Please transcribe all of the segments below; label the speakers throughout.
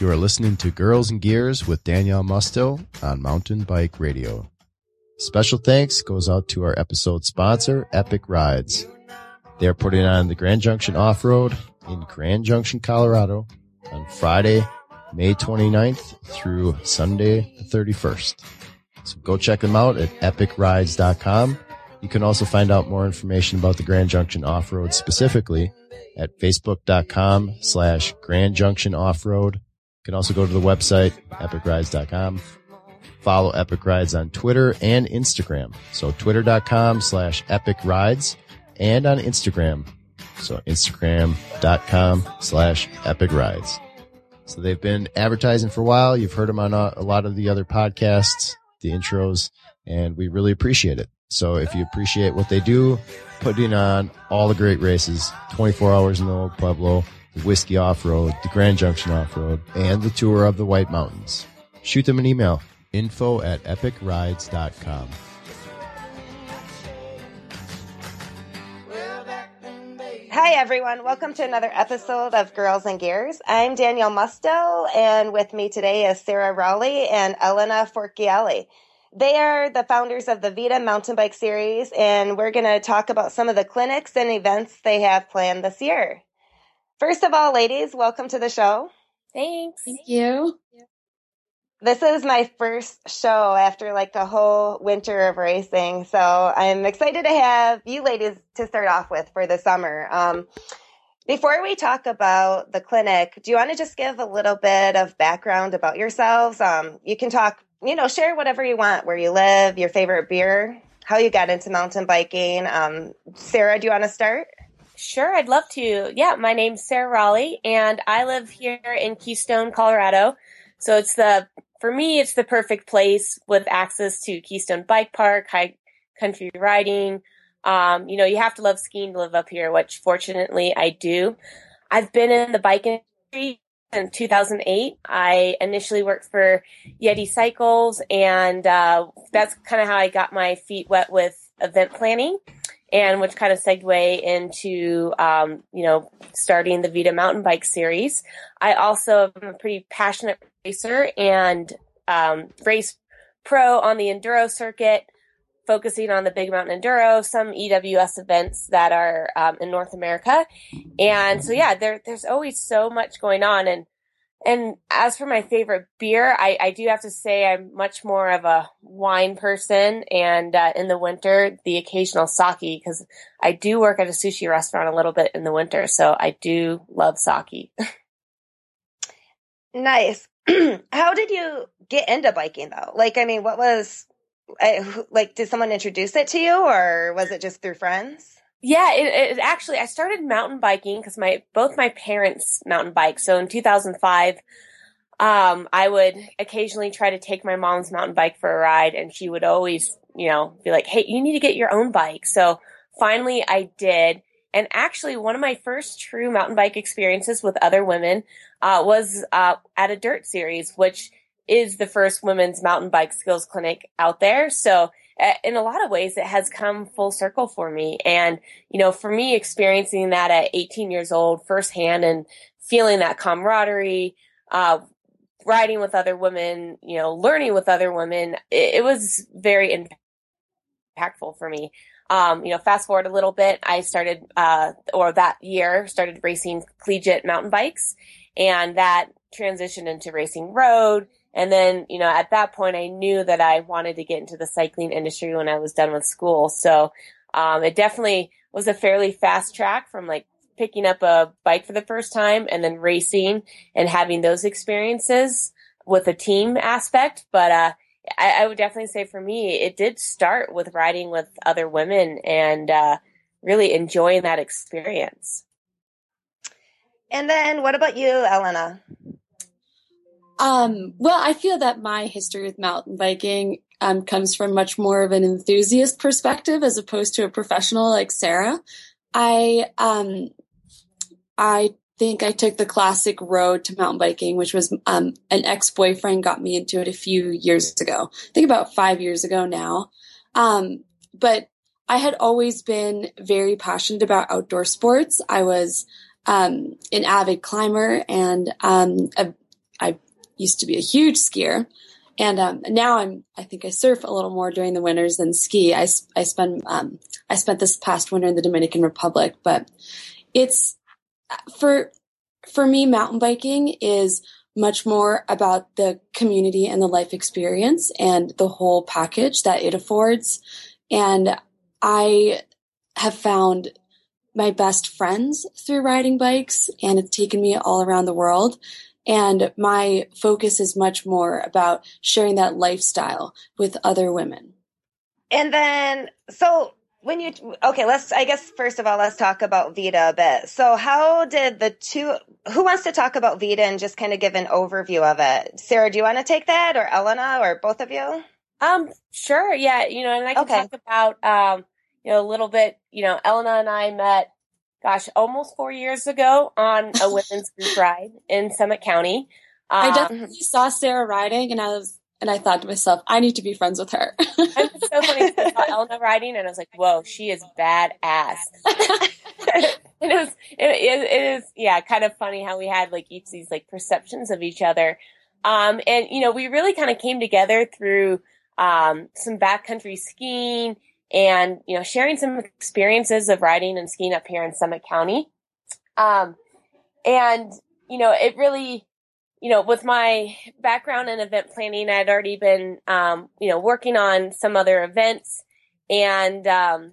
Speaker 1: You are listening to Girls and Gears with Danielle Musto on Mountain Bike Radio. Special thanks goes out to our episode sponsor, Epic Rides. They are putting on the Grand Junction Off-Road in Grand Junction, Colorado on Friday, May 29th through Sunday the 31st. So go check them out at epicrides.com. You can also find out more information about the Grand Junction Off-Road specifically at facebook.com slash Grand Junction Off-Road. You can also go to the website, epicrides.com. Follow Epic Rides on Twitter and Instagram. So twitter.com slash epic rides and on Instagram. So instagram.com slash epic rides. So they've been advertising for a while. You've heard them on a, a lot of the other podcasts, the intros, and we really appreciate it. So if you appreciate what they do, putting on all the great races, 24 hours in the Old Pueblo, the Whiskey Off-Road, the Grand Junction Off-Road, and the tour of the White Mountains. Shoot them an email, info at epicrides.com.
Speaker 2: Hi, everyone. Welcome to another episode of Girls and Gears. I'm Danielle Musto, and with me today is Sarah Rawley and Elena Forchielli. They are the founders of the VIDA mountain bike series, and we're going to talk about some of the clinics and events they have planned this year. First of all, ladies, welcome to the show.
Speaker 3: Thanks.
Speaker 4: Thank you.
Speaker 2: This is my first show after like the whole winter of racing. So I'm excited to have you ladies to start off with for the summer. Um, before we talk about the clinic, do you want to just give a little bit of background about yourselves? Um, you can talk, you know, share whatever you want, where you live, your favorite beer, how you got into mountain biking. Um, Sarah, do you want to start?
Speaker 3: Sure, I'd love to. Yeah, my name's Sarah Rawley, and I live here in Keystone, Colorado. So it's the for me, it's the perfect place with access to Keystone Bike Park, high country riding. Um, you know, you have to love skiing to live up here, which fortunately I do. I've been in the bike industry in 2008. I initially worked for Yeti Cycles, and uh, that's kind of how I got my feet wet with event planning, and which kind of segue into um, you know starting the VIDA mountain bike series. I also am a pretty passionate racer and um, race pro on the enduro circuit, focusing on the big mountain enduro, some EWS events that are um, in North America, and so yeah, there there's always so much going on. And and as for my favorite beer, I, I do have to say I'm much more of a wine person, and uh, in the winter, the occasional sake because I do work at a sushi restaurant a little bit in the winter, so I do love sake.
Speaker 2: Nice. How did you get into biking though? Like, I mean, what was, I, like, did someone introduce it to you or was it just through friends?
Speaker 3: Yeah, it, it actually, I started mountain biking because my, both my parents mountain bike. So in 2005, um, I would occasionally try to take my mom's mountain bike for a ride and she would always, you know, be like, Hey, you need to get your own bike. So finally I did. And actually, one of my first true mountain bike experiences with other women uh, was uh, at a dirt series, which is the first women's mountain bike skills clinic out there. So in a lot of ways, it has come full circle for me. And, you know, for me, experiencing that at 18 years old firsthand and feeling that camaraderie, uh, riding with other women, you know, learning with other women, it, it was very impactful for me. Um, you know, fast forward a little bit, I started, uh, or that year started racing collegiate mountain bikes and that transitioned into racing road. And then, you know, at that point, I knew that I wanted to get into the cycling industry when I was done with school. So, um, it definitely was a fairly fast track from like picking up a bike for the first time and then racing and having those experiences with a team aspect. But, uh, I, I would definitely say for me, it did start with riding with other women and, uh, really enjoying that experience.
Speaker 2: And then what about you, Elena?
Speaker 4: Um, well, I feel that my history with mountain biking um, comes from much more of an enthusiast perspective as opposed to a professional like Sarah. I um, I think I took the classic road to mountain biking, which was um, an ex boyfriend got me into it a few years ago. I think about five years ago now. Um, but I had always been very passionate about outdoor sports. I was um, an avid climber and um, a, used to be a huge skier. And um, now I'm, I think I surf a little more during the winters than ski. I, I spend, um, I spent this past winter in the Dominican Republic, but it's for, for me, mountain biking is much more about the community and the life experience and the whole package that it affords. And I have found my best friends through riding bikes and it's taken me all around the world. And my focus is much more about sharing that lifestyle with other women.
Speaker 2: And then, so when you, okay, let's, I guess, first of all, let's talk about VIDA a bit. So how did the two, who wants to talk about VIDA and just kind of give an overview of it? Sarah, do you want to take that or Elena or both of you?
Speaker 3: Um, sure. Yeah. You know, and I can okay. talk about, um, you know, a little bit, you know, Elena and I met gosh, almost four years ago on a women's group ride in Summit County.
Speaker 4: Um, I definitely saw Sarah riding and I was, and I thought to myself, I need to be friends with her.
Speaker 3: it's so funny. I saw Elena riding and I was like, whoa, she is badass. and it was, it, it, it is, yeah, kind of funny how we had like each these like perceptions of each other. Um, and you know, we really kind of came together through, um, some backcountry skiing and, you know, sharing some experiences of riding and skiing up here in Summit County. Um, and, you know, it really, you know, with my background in event planning, I'd already been, um, you know, working on some other events and, um,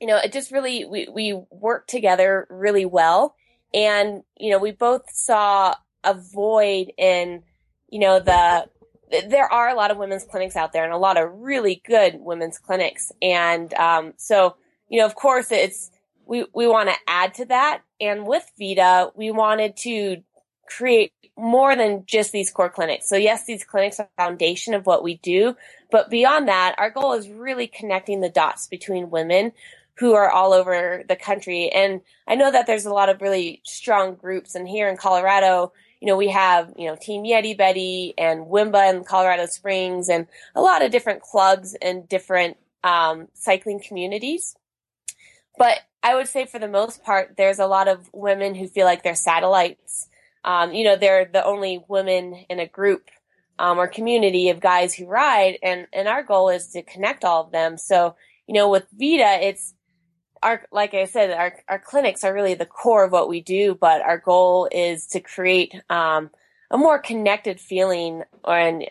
Speaker 3: you know, it just really, we, we worked together really well. And, you know, we both saw a void in, you know, the, there are a lot of women's clinics out there and a lot of really good women's clinics. And, um, so, you know, of course it's, we, we want to add to that. And with VIDA, we wanted to create more than just these core clinics. So yes, these clinics are the foundation of what we do, but beyond that, our goal is really connecting the dots between women who are all over the country. And I know that there's a lot of really strong groups and here in Colorado, you know, we have, you know, Team Yeti Betty and Wimba in Colorado Springs and a lot of different clubs and different um, cycling communities. But I would say for the most part, there's a lot of women who feel like they're satellites. Um, you know, they're the only women in a group um, or community of guys who ride, and and our goal is to connect all of them. So, you know, with VIDA, it's our like I said, our our clinics are really the core of what we do, but our goal is to create um, a more connected feeling, or and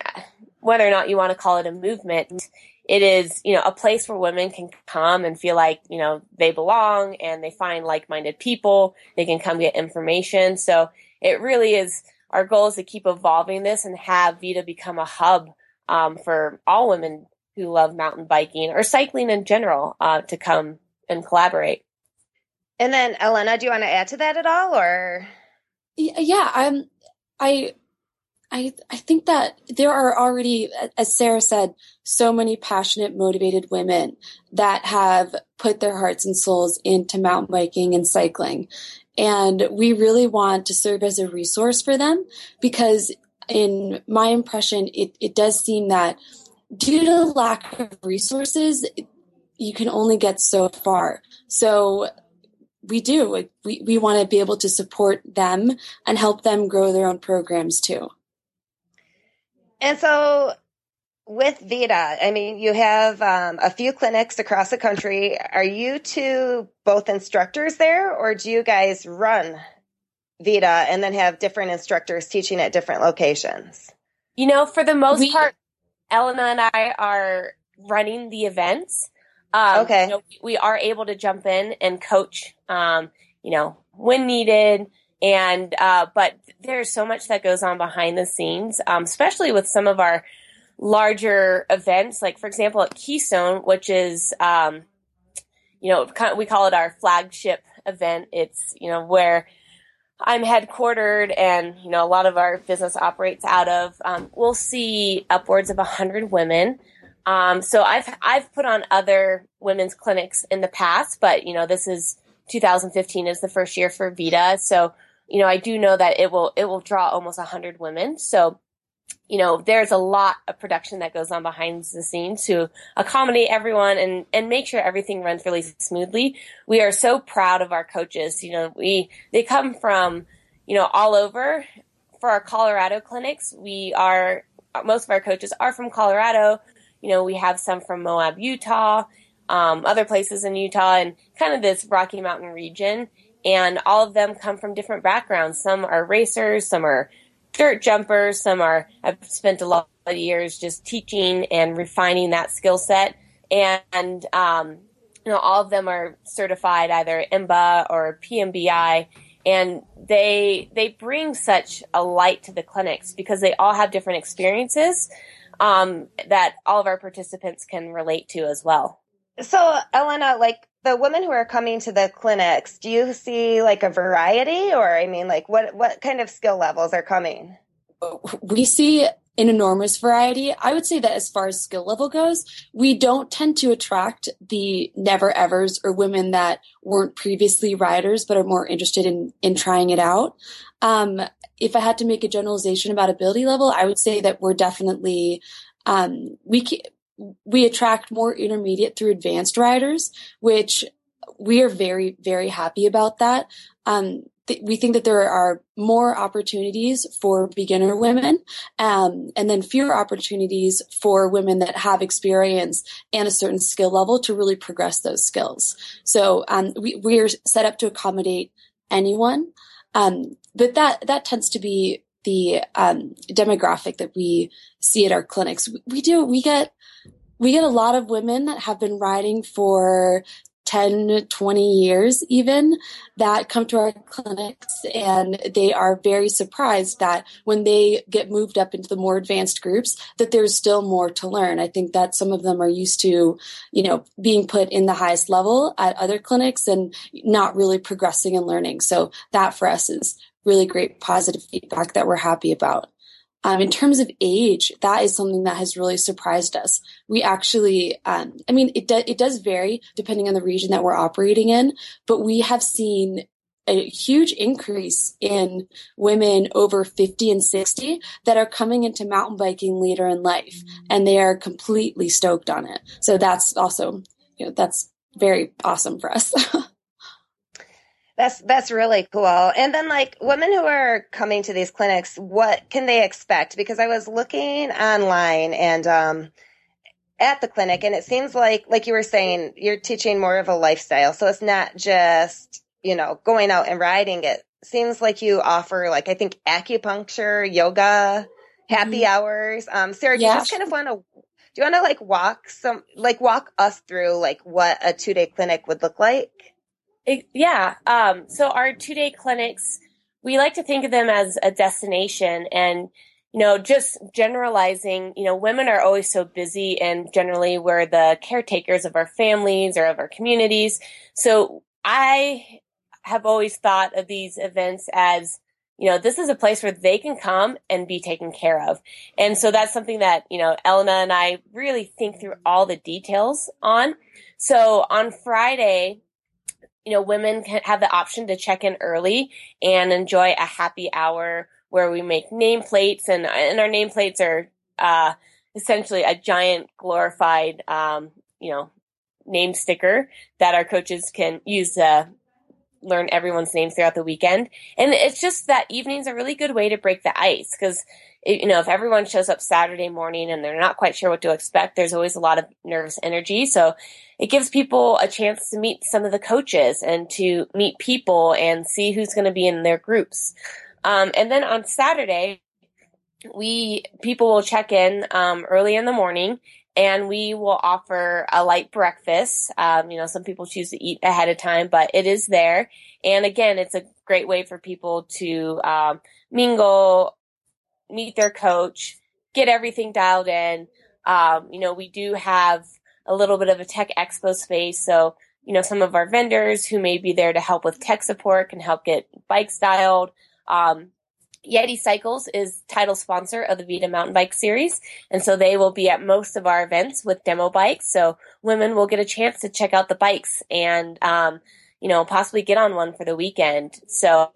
Speaker 3: whether or not you want to call it a movement, it is you know a place where women can come and feel like you know they belong and they find like-minded people. They can come get information. So it really is our goal is to keep evolving this and have VIDA become a hub um, for all women who love mountain biking or cycling in general uh, to come and collaborate.
Speaker 2: And then Elena, do you want to add to that at all or
Speaker 4: yeah, I'm I I I think that there are already as Sarah said so many passionate motivated women that have put their hearts and souls into mountain biking and cycling. And we really want to serve as a resource for them because in my impression it it does seem that due to lack of resources you can only get so far. So we do. We, we want to be able to support them and help them grow their own programs too.
Speaker 2: And so with VIDA, I mean, you have um, a few clinics across the country. Are you two both instructors there, or do you guys run VIDA and then have different instructors teaching at different locations?
Speaker 3: You know, for the most we, part, Elena and I are running the events. Um, okay. You know, we are able to jump in and coach, um, you know, when needed. And, uh, but there's so much that goes on behind the scenes, um, especially with some of our larger events. Like, for example, at Keystone, which is, um, you know, we call it our flagship event. It's, you know, where I'm headquartered and, you know, a lot of our business operates out of. Um, we'll see upwards of a hundred women um, so I've I've put on other women's clinics in the past, but you know this is 2015 is the first year for VIDA, so you know I do know that it will it will draw almost 100 women. So you know there's a lot of production that goes on behind the scenes to accommodate everyone and and make sure everything runs really smoothly. We are so proud of our coaches. You know we they come from you know all over for our Colorado clinics, we are most of our coaches are from Colorado. You know, we have some from Moab, Utah, um, other places in Utah, and kind of this Rocky Mountain region. And all of them come from different backgrounds. Some are racers, some are dirt jumpers, some are. I've spent a lot of years just teaching and refining that skill set, and um, you know, all of them are certified either IMBA or PMBI and they they bring such a light to the clinics because they all have different experiences um, that all of our participants can relate to as well.
Speaker 2: So, Elena, like the women who are coming to the clinics, do you see like a variety, or I mean, like what what kind of skill levels are coming?
Speaker 4: We see an enormous variety. I would say that as far as skill level goes, we don't tend to attract the never evers or women that weren't previously riders but are more interested in in trying it out. Um, if I had to make a generalization about ability level, I would say that we're definitely um, we we attract more intermediate through advanced riders, which we are very very happy about that. Um, th- we think that there are more opportunities for beginner women, um, and then fewer opportunities for women that have experience and a certain skill level to really progress those skills. So um, we we are set up to accommodate anyone, um, but that that tends to be the um, demographic that we see at our clinics. We, we do we get we get a lot of women that have been riding for 10, 20 years even that come to our clinics and they are very surprised that when they get moved up into the more advanced groups that there's still more to learn. I think that some of them are used to, you know, being put in the highest level at other clinics and not really progressing and learning. So that for us is really great positive feedback that we're happy about. Um, in terms of age, that is something that has really surprised us. We actually, um, I mean, it, do, it does vary depending on the region that we're operating in, but we have seen a huge increase in women over 50 and 60 that are coming into mountain biking later in life and they are completely stoked on it. So that's also, you know, that's very awesome for us.
Speaker 2: That's that's really cool. And then like women who are coming to these clinics, what can they expect? Because I was looking online and um at the clinic and it seems like like you were saying you're teaching more of a lifestyle. So it's not just, you know, going out and riding it. Seems like you offer like I think acupuncture, yoga, happy mm-hmm. hours. Um Sarah, do you just kind of want to do you want to like walk some like walk us through like what a 2-day clinic would look like?
Speaker 3: It, yeah. Um, so our two day clinics, we like to think of them as a destination and, you know, just generalizing, you know, women are always so busy and generally we're the caretakers of our families or of our communities. So I have always thought of these events as, you know, this is a place where they can come and be taken care of. And so that's something that, you know, Elena and I really think through all the details on. So on Friday, you know, women can have the option to check in early and enjoy a happy hour where we make nameplates and, and our nameplates are, uh, essentially a giant glorified, um, you know, name sticker that our coaches can use to learn everyone's names throughout the weekend. And it's just that evening's a really good way to break the ice because you know, if everyone shows up Saturday morning and they're not quite sure what to expect, there's always a lot of nervous energy. So it gives people a chance to meet some of the coaches and to meet people and see who's going to be in their groups. Um, and then on Saturday, we people will check in um, early in the morning and we will offer a light breakfast. Um, you know, some people choose to eat ahead of time, but it is there. And again, it's a great way for people to um, mingle, meet their coach, get everything dialed in. Um, you know, we do have a little bit of a tech expo space. So, you know, some of our vendors who may be there to help with tech support can help get bikes dialed. Um, Yeti Cycles is title sponsor of the VIDA Mountain Bike Series. And so they will be at most of our events with demo bikes. So women will get a chance to check out the bikes and, um, you know, possibly get on one for the weekend. So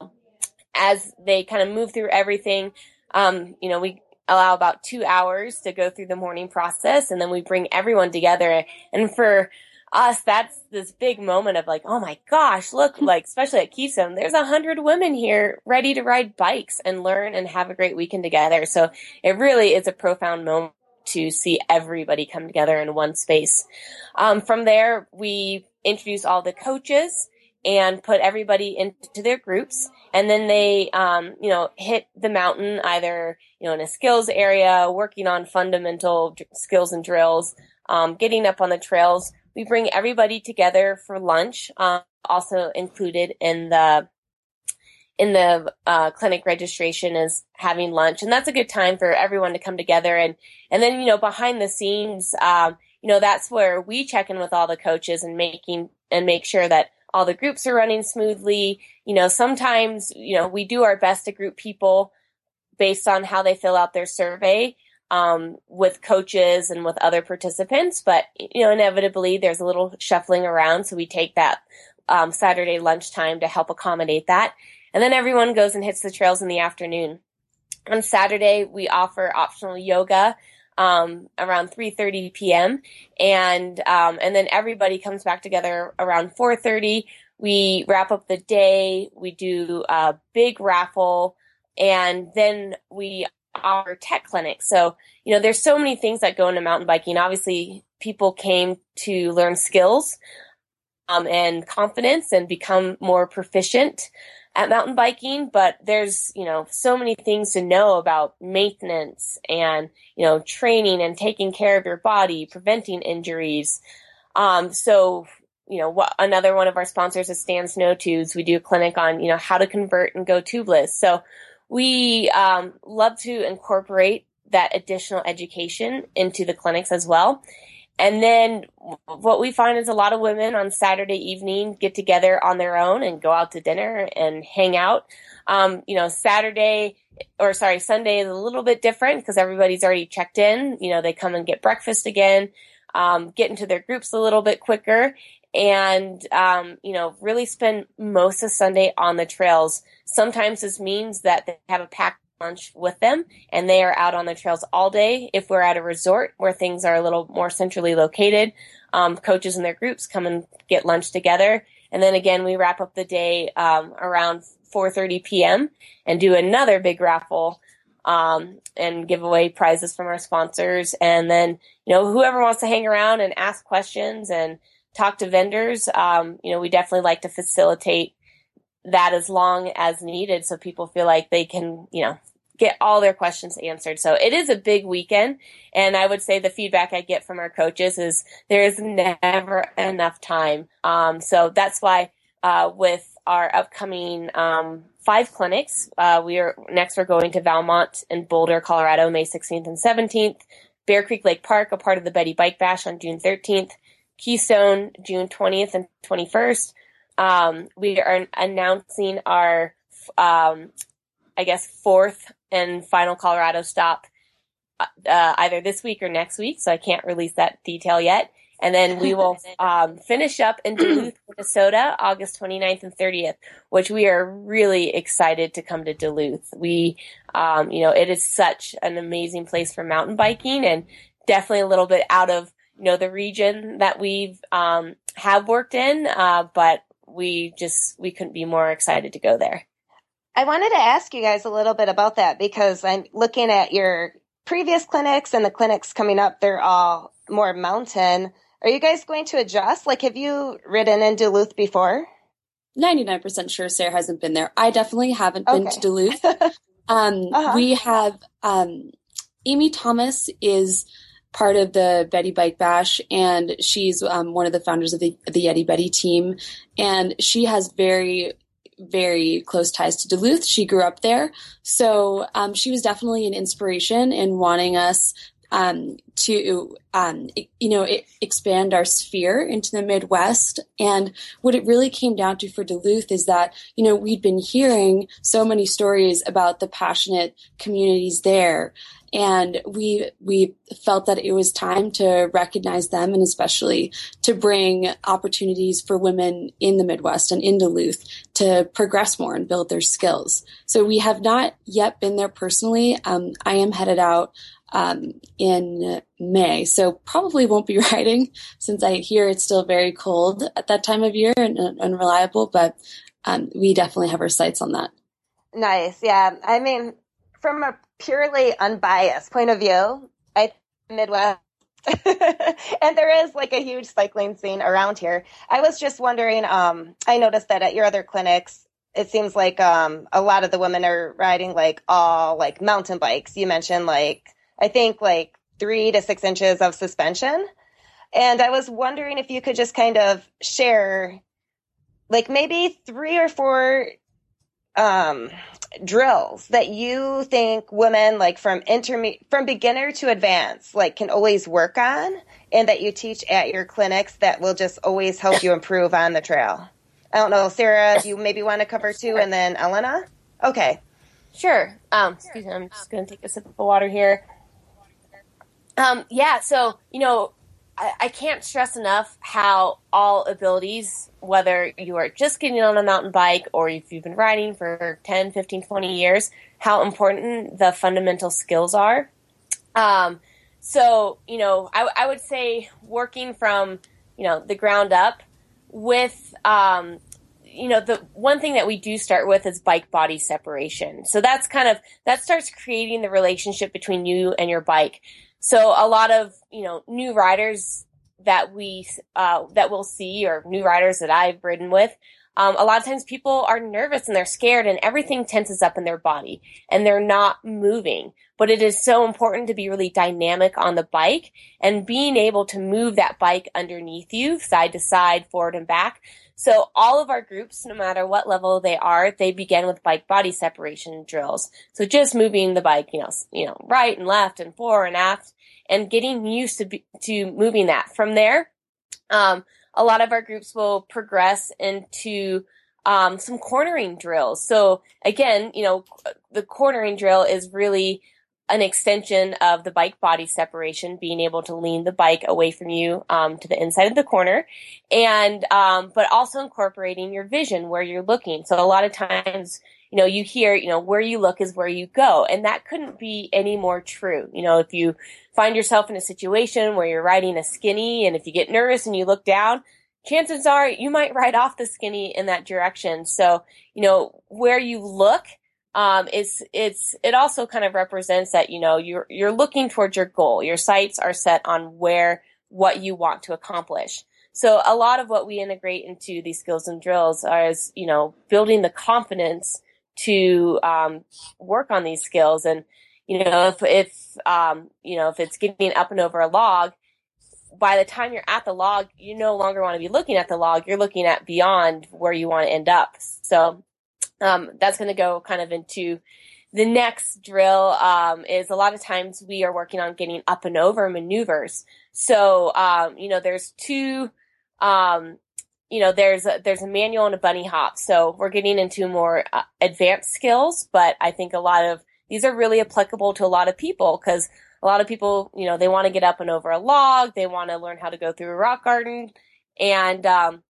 Speaker 3: as they kind of move through everything, um, you know, we allow about two hours to go through the morning process and then we bring everyone together. And for us, that's this big moment of like, oh my gosh, look, like, especially at Keystone, there's a hundred women here ready to ride bikes and learn and have a great weekend together. So it really is a profound moment to see everybody come together in one space. Um, from there, we introduce all the coaches and put everybody into their groups. And then they, um, you know, hit the mountain either, you know, in a skills area, working on fundamental skills and drills, um, getting up on the trails. We bring everybody together for lunch, uh, also included in the in the uh, clinic registration is having lunch, and that's a good time for everyone to come together. And and then you know behind the scenes, um, you know that's where we check in with all the coaches and making and make sure that all the groups are running smoothly. You know, sometimes you know we do our best to group people based on how they fill out their survey um, with coaches and with other participants, but you know inevitably there's a little shuffling around, so we take that um, Saturday lunchtime to help accommodate that. And then everyone goes and hits the trails in the afternoon. On Saturday, we offer optional yoga um, around 3:30 p.m. and um, and then everybody comes back together around 4:30. We wrap up the day. We do a big raffle, and then we offer tech clinic. So you know, there's so many things that go into mountain biking. Obviously, people came to learn skills um, and confidence and become more proficient at mountain biking, but there's, you know, so many things to know about maintenance and, you know, training and taking care of your body, preventing injuries. Um, so, you know, what, another one of our sponsors is Stan's NoTubes. We do a clinic on, you know, how to convert and go tubeless. So we, um, love to incorporate that additional education into the clinics as well. And then what we find is a lot of women on Saturday evening get together on their own and go out to dinner and hang out. Um, you know, Saturday or sorry, Sunday is a little bit different because everybody's already checked in. You know, they come and get breakfast again, um, get into their groups a little bit quicker and, um, you know, really spend most of Sunday on the trails. Sometimes this means that they have a packed lunch with them and they are out on the trails all day. If we're at a resort where things are a little more centrally located, um, coaches and their groups come and get lunch together. And then again, we wrap up the day, um, around 4.30 p.m. and do another big raffle, um, and give away prizes from our sponsors. And then, you know, whoever wants to hang around and ask questions and talk to vendors, um, you know, we definitely like to facilitate that as long as needed so people feel like they can, you know, get all their questions answered. So it is a big weekend. And I would say the feedback I get from our coaches is there is never enough time. Um, so that's why, uh, with our upcoming, um, five clinics, uh, we are next, we're going to Valmont and Boulder, Colorado, May 16th and 17th, Bear Creek Lake Park, a part of the Betty Bike Bash on June 13th, Keystone, June 20th and 21st. Um, we are announcing our, um, I guess, fourth and final Colorado stop uh, either this week or next week. So I can't release that detail yet. And then we will um, finish up in Duluth, Minnesota, August 29th and 30th, which we are really excited to come to Duluth. We, um, you know, it is such an amazing place for mountain biking and definitely a little bit out of, you know, the region that we've, um, have worked in. Uh, but we just, we couldn't be more excited to go there.
Speaker 2: I wanted to ask you guys a little bit about that because I'm looking at your previous clinics and the clinics coming up. They're all more mountain. Are you guys going to adjust? Like, have you ridden in Duluth before?
Speaker 4: 99% sure Sarah hasn't been there. I definitely haven't okay. been to Duluth. um, uh-huh. We have um, Amy Thomas is part of the Betty Bike Bash, and she's um, one of the founders of the, the Yeti Betty team. And she has very very close ties to Duluth. She grew up there. So um, she was definitely an inspiration in wanting us um, to, um, you know, expand our sphere into the Midwest. And what it really came down to for Duluth is that, you know, we'd been hearing so many stories about the passionate communities there and we we felt that it was time to recognize them and especially to bring opportunities for women in the Midwest and in Duluth to progress more and build their skills. So we have not yet been there personally. Um, I am headed out um, in May. So probably won't be riding since I hear it's still very cold at that time of year and, and unreliable, but um, we definitely have our sights on that.
Speaker 2: Nice. Yeah. I mean, from a purely unbiased point of view, I Midwest and there is like a huge cycling scene around here. I was just wondering, um, I noticed that at your other clinics, it seems like um, a lot of the women are riding like all like mountain bikes. You mentioned like I think like three to six inches of suspension. And I was wondering if you could just kind of share like maybe three or four um, drills that you think women like from interme- from beginner to advanced like can always work on and that you teach at your clinics that will just always help you improve on the trail. I don't know, Sarah, do you maybe want to cover two and then Elena? Okay.
Speaker 3: Sure. Um, excuse me, I'm just going to take a sip of water here. Um, yeah, so, you know, I, I can't stress enough how all abilities, whether you are just getting on a mountain bike or if you've been riding for 10, 15, 20 years, how important the fundamental skills are. Um, so, you know, I, I would say working from, you know, the ground up with, um, you know, the one thing that we do start with is bike body separation. So that's kind of, that starts creating the relationship between you and your bike. So a lot of, you know, new riders that we, uh, that we'll see or new riders that I've ridden with, um, a lot of times people are nervous and they're scared and everything tenses up in their body and they're not moving. But it is so important to be really dynamic on the bike and being able to move that bike underneath you, side to side, forward and back. So all of our groups, no matter what level they are, they begin with bike body separation drills. So just moving the bike, you know, you know, right and left and forward and aft and getting used to, be, to moving that. From there, um, a lot of our groups will progress into um, some cornering drills. So again, you know, the cornering drill is really an extension of the bike body separation, being able to lean the bike away from you um, to the inside of the corner, and um, but also incorporating your vision where you're looking. So a lot of times, you know, you hear, you know, where you look is where you go, and that couldn't be any more true. You know, if you find yourself in a situation where you're riding a skinny, and if you get nervous and you look down, chances are you might ride off the skinny in that direction. So, you know, where you look um, it's it's it also kind of represents that you know you're you're looking towards your goal. Your sights are set on where what you want to accomplish. So a lot of what we integrate into these skills and drills are, is you know building the confidence to um, work on these skills. And you know if if um, you know if it's getting up and over a log, by the time you're at the log, you no longer want to be looking at the log. You're looking at beyond where you want to end up. So um, that's going to go kind of into the next drill um, is a lot of times we are working on getting up and over maneuvers. So um, you know, there's two. Um, you know, there's a, there's a manual and a bunny hop. So we're getting into more uh, advanced skills, but I think a lot of these are really applicable to a lot of people because a lot of people, you know, they want to get up and over a log, they want to learn how to go through a rock garden, and um,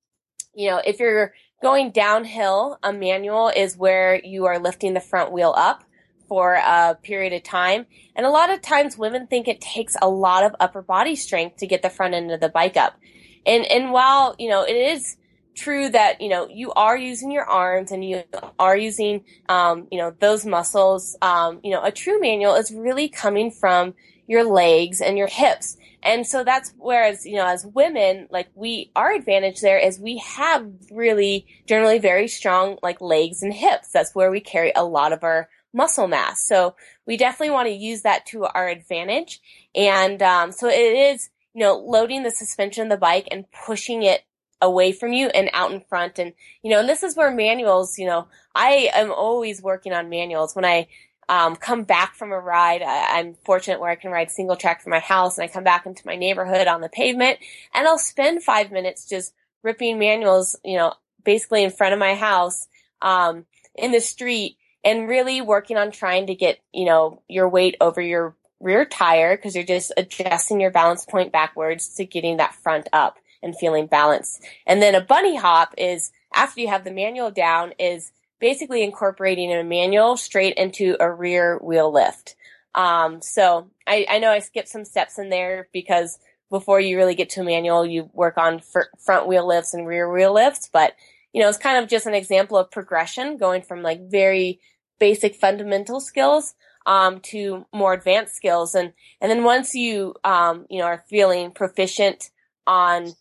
Speaker 3: you know, if you're Going downhill, a manual is where you are lifting the front wheel up for a period of time. And a lot of times women think it takes a lot of upper body strength to get the front end of the bike up. And, and while, you know, it is true that, you know, you are using your arms and you are using, um, you know, those muscles, um, you know, a true manual is really coming from your legs and your hips. And so that's whereas, you know, as women, like we, our advantage there is we have really generally very strong like legs and hips. That's where we carry a lot of our muscle mass. So we definitely want to use that to our advantage. And, um, so it is, you know, loading the suspension of the bike and pushing it away from you and out in front. And, you know, and this is where manuals, you know, I am always working on manuals. When I um, come back from a ride. I, am fortunate where I can ride single track from my house and I come back into my neighborhood on the pavement and I'll spend five minutes just ripping manuals, you know, basically in front of my house, um, in the street and really working on trying to get, you know, your weight over your rear tire because you're just adjusting your balance point backwards to getting that front up and feeling balanced. And then a bunny hop is after you have the manual down is basically incorporating a manual straight into a rear wheel lift. Um, so I, I know I skipped some steps in there because before you really get to a manual, you work on fr- front wheel lifts and rear wheel lifts. But, you know, it's kind of just an example of progression going from like very basic fundamental skills um, to more advanced skills. And, and then once you, um, you know, are feeling proficient on,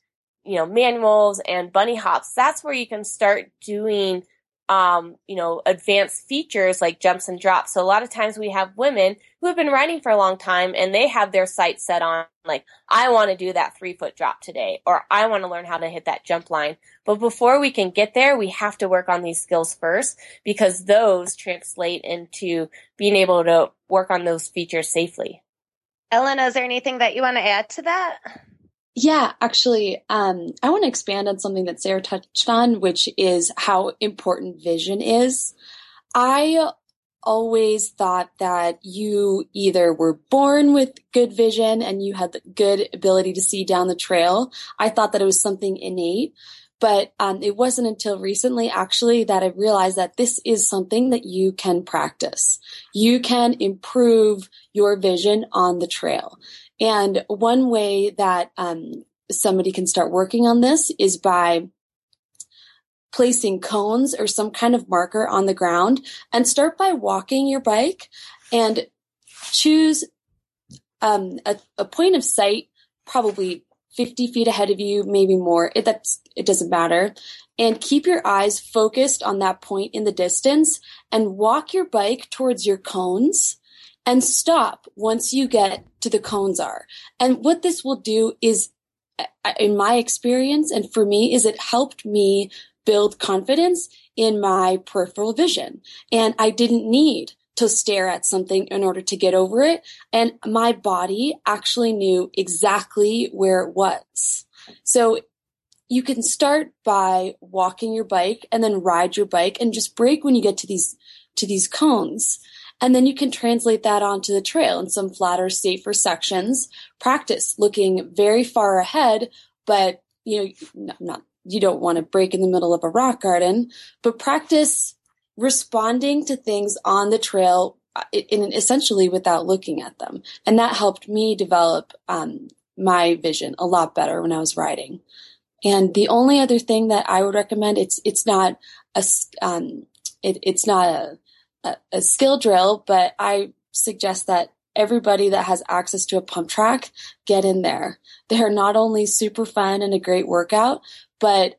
Speaker 3: you know, manuals and bunny hops, that's where you can start doing um, you know, advanced features like jumps and drops. So a lot of times we have women who have been riding for a long time and they have their sights set on like, I want to do that three foot drop today, or I want to learn how to hit that jump line. But before we can get there, we have to work on these skills first because those translate into being able to work on those features safely.
Speaker 2: Ellen, is there anything that you want to add to that?
Speaker 4: Yeah, actually, um, I want to expand on something that Sarah touched on, which is how important vision is. I always thought that you either were born with good vision and you had the good ability to see down the trail. I thought that it was something innate, but um, it wasn't until recently actually that I realized that this is something that you can practice. You can improve your vision on the trail. And one way that um, somebody can start working on this is by placing cones or some kind of marker on the ground and start by walking your bike and choose um, a, a, point of sight, probably 50 feet ahead of you, maybe more. It, that's, it doesn't matter. And keep your eyes focused on that point in the distance and walk your bike towards your cones and stop once you get to the cones are. And what this will do is, in my experience and for me, is it helped me build confidence in my peripheral vision. And I didn't need to stare at something in order to get over it. And my body actually knew exactly where it was. So you can start by walking your bike and then ride your bike and just brake when you get to these, to these cones. And then you can translate that onto the trail in some flatter, safer sections. Practice looking very far ahead, but you know, not, you don't want to brake in the middle of a rock garden, but practice responding to things on the trail uh, in, essentially without looking at them. And that helped me develop um, my vision a lot better when I was riding. And the only other thing that I would recommend, it's, it's not a, um, it, it's not a, a, skill drill, but I suggest that everybody that has access to a pump track get in there. They're not only super fun and a great workout, but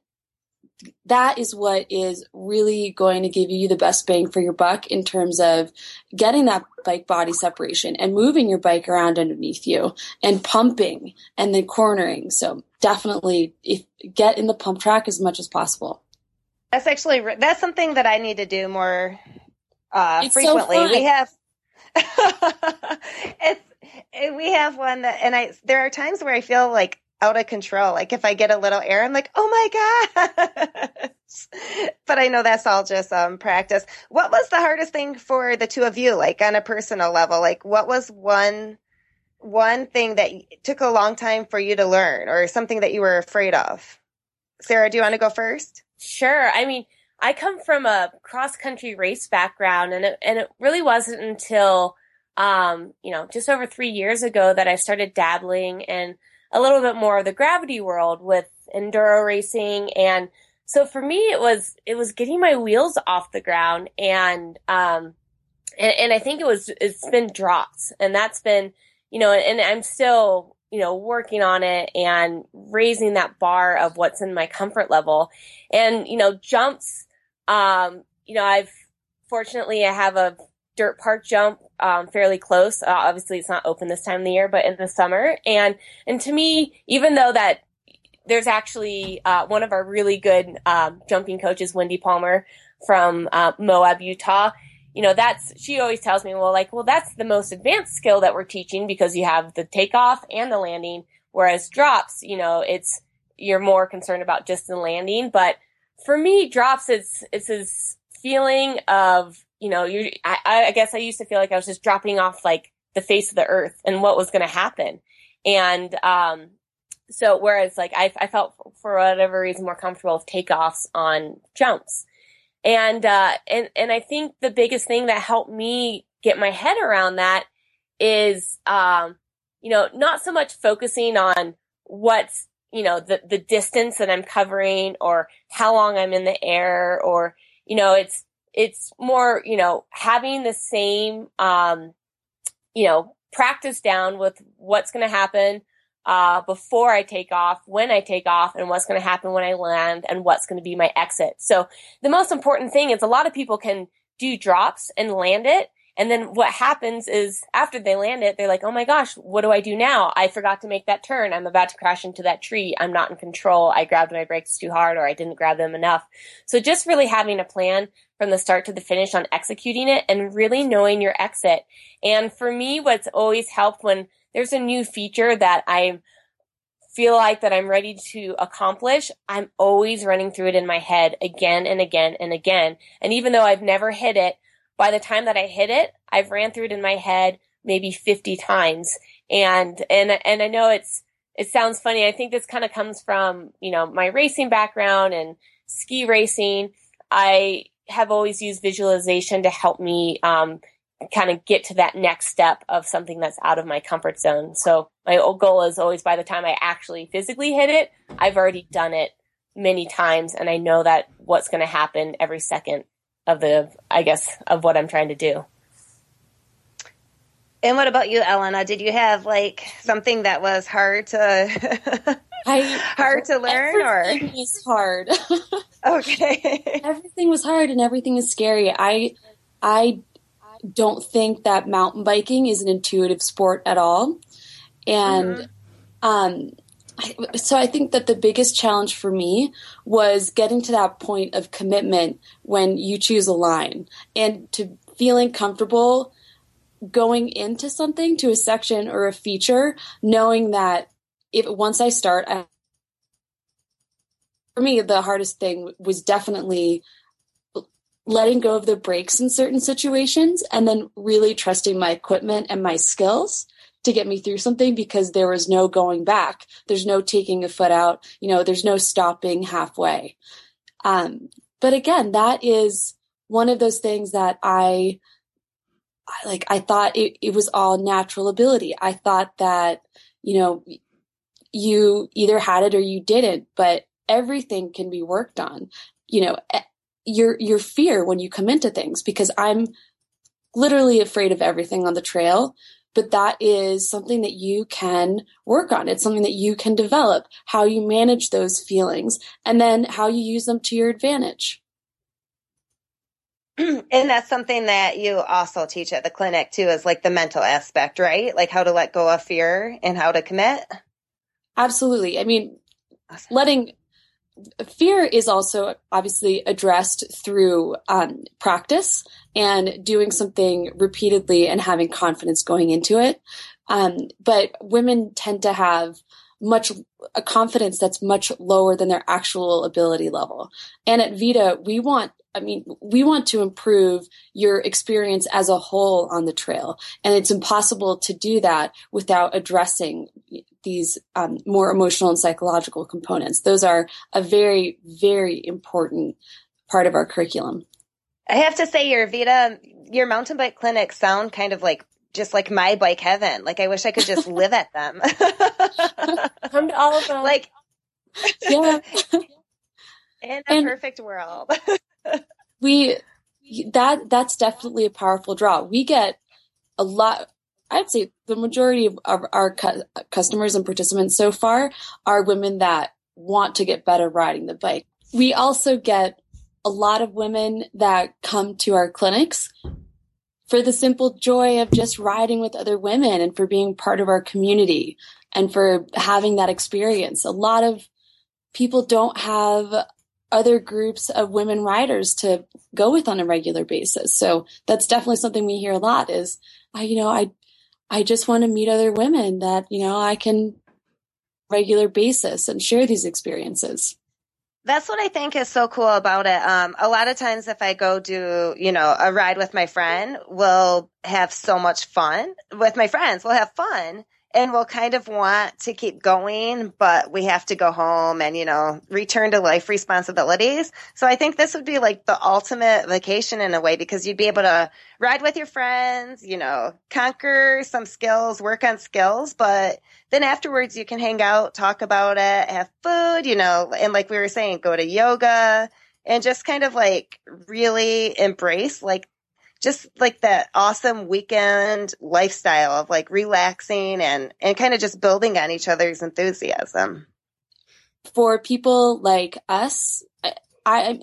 Speaker 4: that is what is really going to give you the best bang for your buck in terms of getting that bike body separation and moving your bike around underneath you and pumping and then cornering. So definitely if get in the pump track as much as possible.
Speaker 2: That's actually that's something that I need to do more uh, frequently. So we have it's we have one that, and I there are times where I feel like out of control. Like if I get a little air, I'm like, oh my god. but I know that's all just um, practice. What was the hardest thing for the two of you, like on a personal level? Like what was one one thing that took a long time for you to learn, or something that you were afraid of? Sarah, do you want to go first?
Speaker 3: Sure. I mean, I come from a cross country race background and it, and it really wasn't until, um, you know, just over three years ago that I started dabbling in a little bit more of the gravity world with enduro racing. And so for me, it was, it was getting my wheels off the ground and, um, and, and I think it was, it's been drops and that's been, you know, and I'm still, you know, working on it and raising that bar of what's in my comfort level. And, you know, jumps um, you know, I've fortunately I have a dirt park jump um, fairly close. Uh, obviously, it's not open this time of the year, but in the summer, and and to me, even though that there's actually uh, one of our really good um, jumping coaches, Wendy Palmer from uh, Moab, Utah. You know, that's she always tells me, well, like, well, that's the most advanced skill that we're teaching because you have the takeoff and the landing, whereas drops, you know, it's you're more concerned about just the landing, but for me, drops it's it's this feeling of you know you I, I guess I used to feel like I was just dropping off like the face of the earth and what was going to happen, and um, so whereas like I, I felt for whatever reason more comfortable with takeoffs on jumps, and uh, and and I think the biggest thing that helped me get my head around that is, um, you know, not so much focusing on what's, you know, the, the distance that I'm covering or how long I'm in the air or, you know, it's, it's more, you know, having the same, um, you know, practice down with what's going to happen, uh, before I take off, when I take off, and what's going to happen when I land, and what's going to be my exit. So the most important thing is a lot of people can do drops and land it, and then what happens is after they land it, they're like, oh my gosh, what do I do now? I forgot to make that turn. I'm about to crash into that tree. I'm not in control. I grabbed my brakes too hard or I didn't grab them enough. So just really having a plan from the start to the finish on executing it and really knowing your exit. And for me, what's always helped when there's a new feature that I feel like that I'm ready to accomplish, I'm always running through it in my head again and again and again. And even though I've never hit it, by the time that I hit it, I've ran through it in my head maybe 50 times. And, and, and I know it's, it sounds funny. I think this kind of comes from, you know, my racing background and ski racing. I have always used visualization to help me, um, kind of get to that next step of something that's out of my comfort zone. So my goal is always by the time I actually physically hit it, I've already done it many times and I know that what's going to happen every second of the, I guess, of what I'm trying to do.
Speaker 2: And what about you, Elena? Did you have like something that was hard to I, hard to learn
Speaker 4: everything
Speaker 2: or
Speaker 4: was hard.
Speaker 2: okay.
Speaker 4: everything was hard and everything is scary. I I don't think that mountain biking is an intuitive sport at all. And mm-hmm. um so I think that the biggest challenge for me was getting to that point of commitment when you choose a line and to feeling comfortable going into something to a section or a feature knowing that if once I start I, for me the hardest thing was definitely letting go of the brakes in certain situations and then really trusting my equipment and my skills to get me through something because there was no going back. There's no taking a foot out. You know, there's no stopping halfway. Um, but again, that is one of those things that I, I like, I thought it, it was all natural ability. I thought that, you know, you either had it or you didn't, but everything can be worked on. You know, your, your fear when you come into things because I'm literally afraid of everything on the trail but that is something that you can work on. It's something that you can develop, how you manage those feelings, and then how you use them to your advantage.
Speaker 2: and that's something that you also teach at the clinic too, is like the mental aspect, right? Like how to let go of fear and how to commit.
Speaker 4: Absolutely. I mean, awesome. letting fear is also obviously addressed through um, practice and doing something repeatedly and having confidence going into it. Um, but women tend to have much a confidence that's much lower than their actual ability level. And at VIDA, we want I mean, we want to improve your experience as a whole on the trail. And it's impossible to do that without addressing these um, more emotional and psychological components. Those are a very, very important part of our curriculum.
Speaker 2: I have to say, your VIDA, your mountain bike clinics sound kind of like just like my bike heaven. Like I wish I could just live at them.
Speaker 3: Come to all of them.
Speaker 2: Like,
Speaker 4: yeah.
Speaker 2: In a and perfect world.
Speaker 4: we that that's definitely a powerful draw. We get a lot I'd say the majority of our cu- customers and participants so far are women that want to get better riding the bike. We also get a lot of women that come to our clinics for the simple joy of just riding with other women and for being part of our community and for having that experience. A lot of people don't have other groups of women riders to go with on a regular basis. So that's definitely something we hear a lot is, I, you know, I I just want to meet other women that, you know, I can regular basis and share these experiences.
Speaker 2: That's what I think is so cool about it. Um, a lot of times if I go do, you know, a ride with my friend, we'll have so much fun with my friends. We'll have fun and we'll kind of want to keep going, but we have to go home and, you know, return to life responsibilities. So I think this would be like the ultimate vacation in a way because you'd be able to ride with your friends, you know, conquer some skills, work on skills, but then afterwards you can hang out, talk about it, have food, you know, and like we were saying, go to yoga and just kind of like really embrace like just like that awesome weekend lifestyle of like relaxing and and kind of just building on each other's enthusiasm.
Speaker 4: For people like us, I, I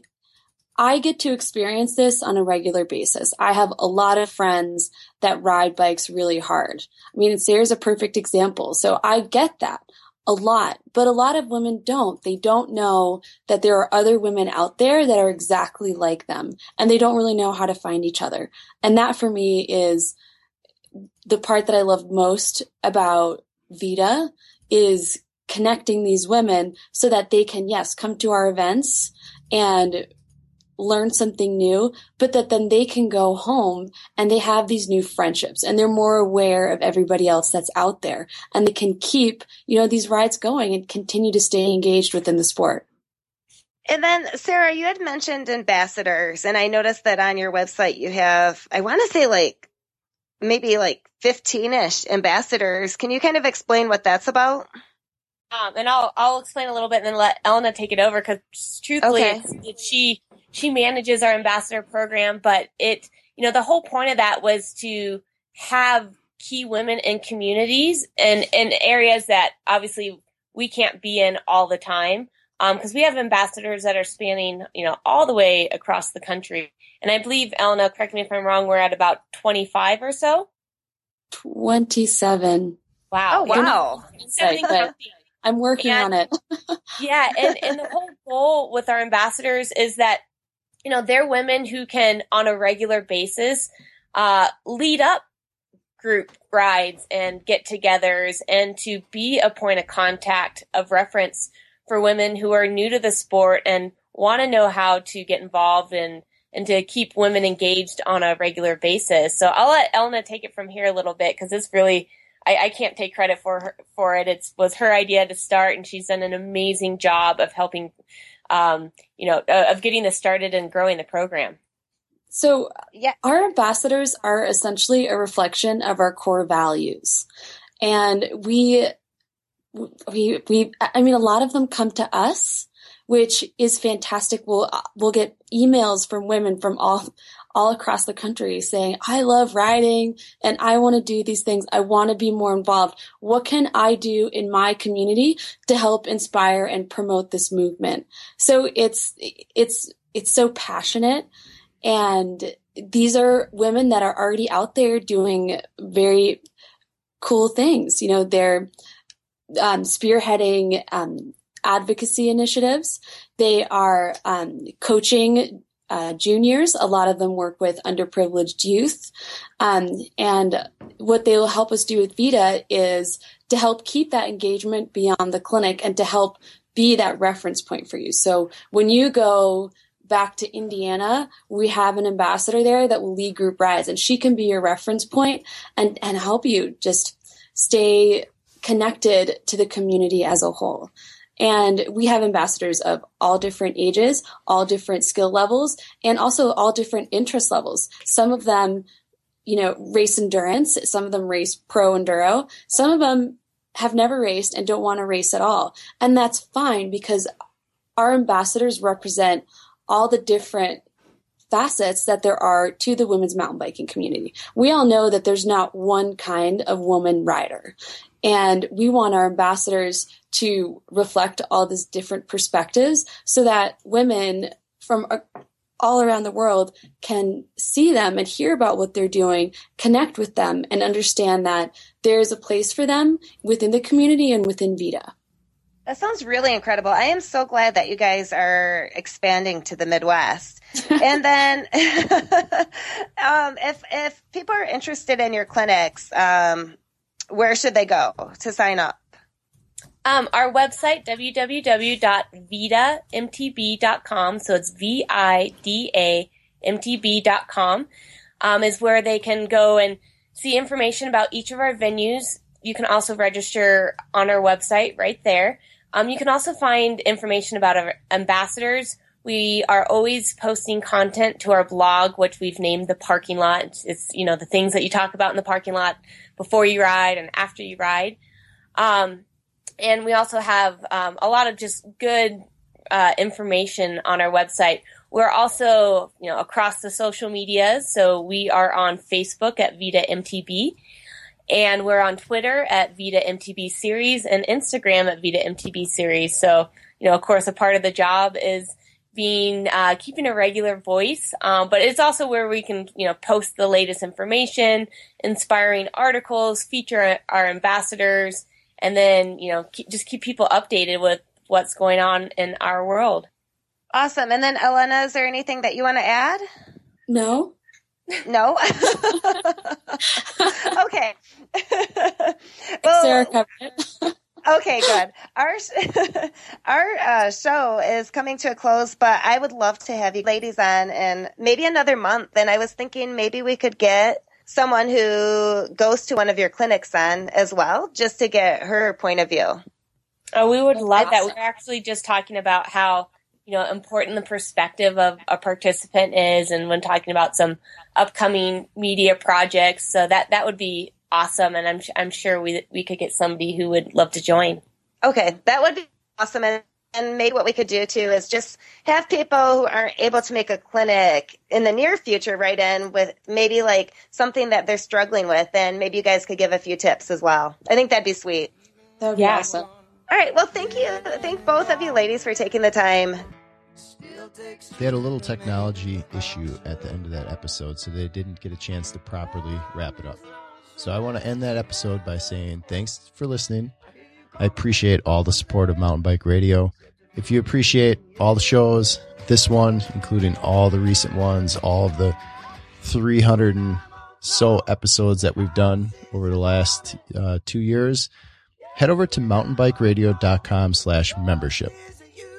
Speaker 4: I get to experience this on a regular basis. I have a lot of friends that ride bikes really hard. I mean, Sarah's a perfect example. So I get that a lot, but a lot of women don't. They don't know that there are other women out there that are exactly like them and they don't really know how to find each other. And that for me is the part that I love most about VIDA is connecting these women so that they can, yes, come to our events and learn something new, but that then they can go home and they have these new friendships and they're more aware of everybody else that's out there and they can keep, you know, these rides going and continue to stay engaged within the sport.
Speaker 2: And then, Sarah, you had mentioned ambassadors, and I noticed that on your website you have, I want to say like maybe like 15 ish ambassadors. Can you kind of explain what that's about?
Speaker 3: Um, and I'll I'll explain a little bit and then let Elena take it over because truthfully, okay. it's, it's, she she manages our ambassador program, but it, you know, the whole point of that was to have key women in communities and in areas that obviously we can't be in all the time. Um, cause we have ambassadors that are spanning, you know, all the way across the country. And I believe, Elena, correct me if I'm wrong, we're at about 25 or so.
Speaker 4: 27.
Speaker 3: Wow.
Speaker 2: Oh, wow.
Speaker 4: I'm working and, on it.
Speaker 3: yeah. And, and the whole goal with our ambassadors is that you know, they're women who can, on a regular basis, uh, lead up group rides and get togethers and to be a point of contact of reference for women who are new to the sport and want to know how to get involved and and to keep women engaged on a regular basis. So I'll let Elena take it from here a little bit because it's really I, I, can't take credit for her for it. It was her idea to start, and she's done an amazing job of helping um, you know, uh, of getting this started and growing the program.
Speaker 4: So, yeah, our ambassadors are essentially a reflection of our core values. And we, we, we, I mean, a lot of them come to us, which is fantastic. We'll, we'll get emails from women from all, all across the country saying, I love riding and I want to do these things. I want to be more involved. What can I do in my community to help inspire and promote this movement? So it's, it's, it's so passionate and these are women that are already out there doing very cool things. You know, they're um, spearheading um, advocacy initiatives. They are um, coaching uh, juniors. A lot of them work with underprivileged youth. Um, and what they will help us do with VIDA is to help keep that engagement beyond the clinic and to help be that reference point for you. So when you go back to Indiana, we have an ambassador there that will lead group rides and she can be your reference point and, and help you just stay connected to the community as a whole. And we have ambassadors of all different ages, all different skill levels, and also all different interest levels. Some of them, you know, race endurance. Some of them race pro enduro. Some of them have never raced and don't want to race at all. And that's fine because our ambassadors represent all the different facets that there are to the women's mountain biking community. We all know that there's not one kind of woman rider. And we want our ambassadors to reflect all these different perspectives so that women from all around the world can see them and hear about what they're doing, connect with them, and understand that there's a place for them within the community and within VIDA.
Speaker 2: That sounds really incredible. I am so glad that you guys are expanding to the Midwest. and then, um, if if people are interested in your clinics, um, where should they go to sign up?
Speaker 3: Um, our website, www.vidamtb.com, so it's V-I-D-A-M-T-B.com, um, is where they can go and see information about each of our venues. you can also register on our website right there. Um, you can also find information about our ambassadors. We are always posting content to our blog, which we've named the parking lot. It's, it's you know the things that you talk about in the parking lot before you ride and after you ride. Um, and we also have um, a lot of just good uh, information on our website. We're also, you know, across the social medias. So we are on Facebook at VIDA MTB, and we're on Twitter at VIDA MTB Series and Instagram at VIDA MTB Series. So, you know, of course, a part of the job is being uh, keeping a regular voice, um, but it's also where we can, you know, post the latest information, inspiring articles, feature our ambassadors, and then, you know, keep, just keep people updated with what's going on in our world.
Speaker 2: Awesome. And then, Elena, is there anything that you want to add?
Speaker 4: No.
Speaker 2: No. okay.
Speaker 4: well, Sarah covered it.
Speaker 2: Okay, good. Our our uh, show is coming to a close, but I would love to have you ladies on in maybe another month. And I was thinking maybe we could get someone who goes to one of your clinics on as well, just to get her point of view.
Speaker 3: Oh, we would love that. We are actually just talking about how you know important the perspective of a participant is, and when talking about some upcoming media projects, so that that would be awesome. And I'm I'm sure we we could get somebody who would love to join.
Speaker 2: Okay, that would be awesome. And and maybe what we could do too is just have people who aren't able to make a clinic in the near future write in with maybe like something that they're struggling with, and maybe you guys could give a few tips as well. I think that'd be sweet.
Speaker 4: That would be yeah. awesome.
Speaker 2: All right. Well, thank you. Thank both of you ladies for taking the time.
Speaker 1: They had a little technology issue at the end of that episode, so they didn't get a chance to properly wrap it up. So I want to end that episode by saying thanks for listening. I appreciate all the support of Mountain Bike Radio. If you appreciate all the shows, this one, including all the recent ones, all of the 300 and so episodes that we've done over the last uh, two years, head over to mountainbikeradio.com slash membership.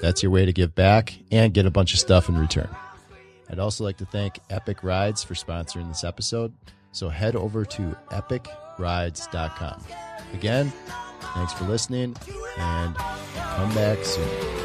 Speaker 1: That's your way to give back and get a bunch of stuff in return. I'd also like to thank Epic Rides for sponsoring this episode. So head over to epicrides.com. Again, thanks for listening and come back soon.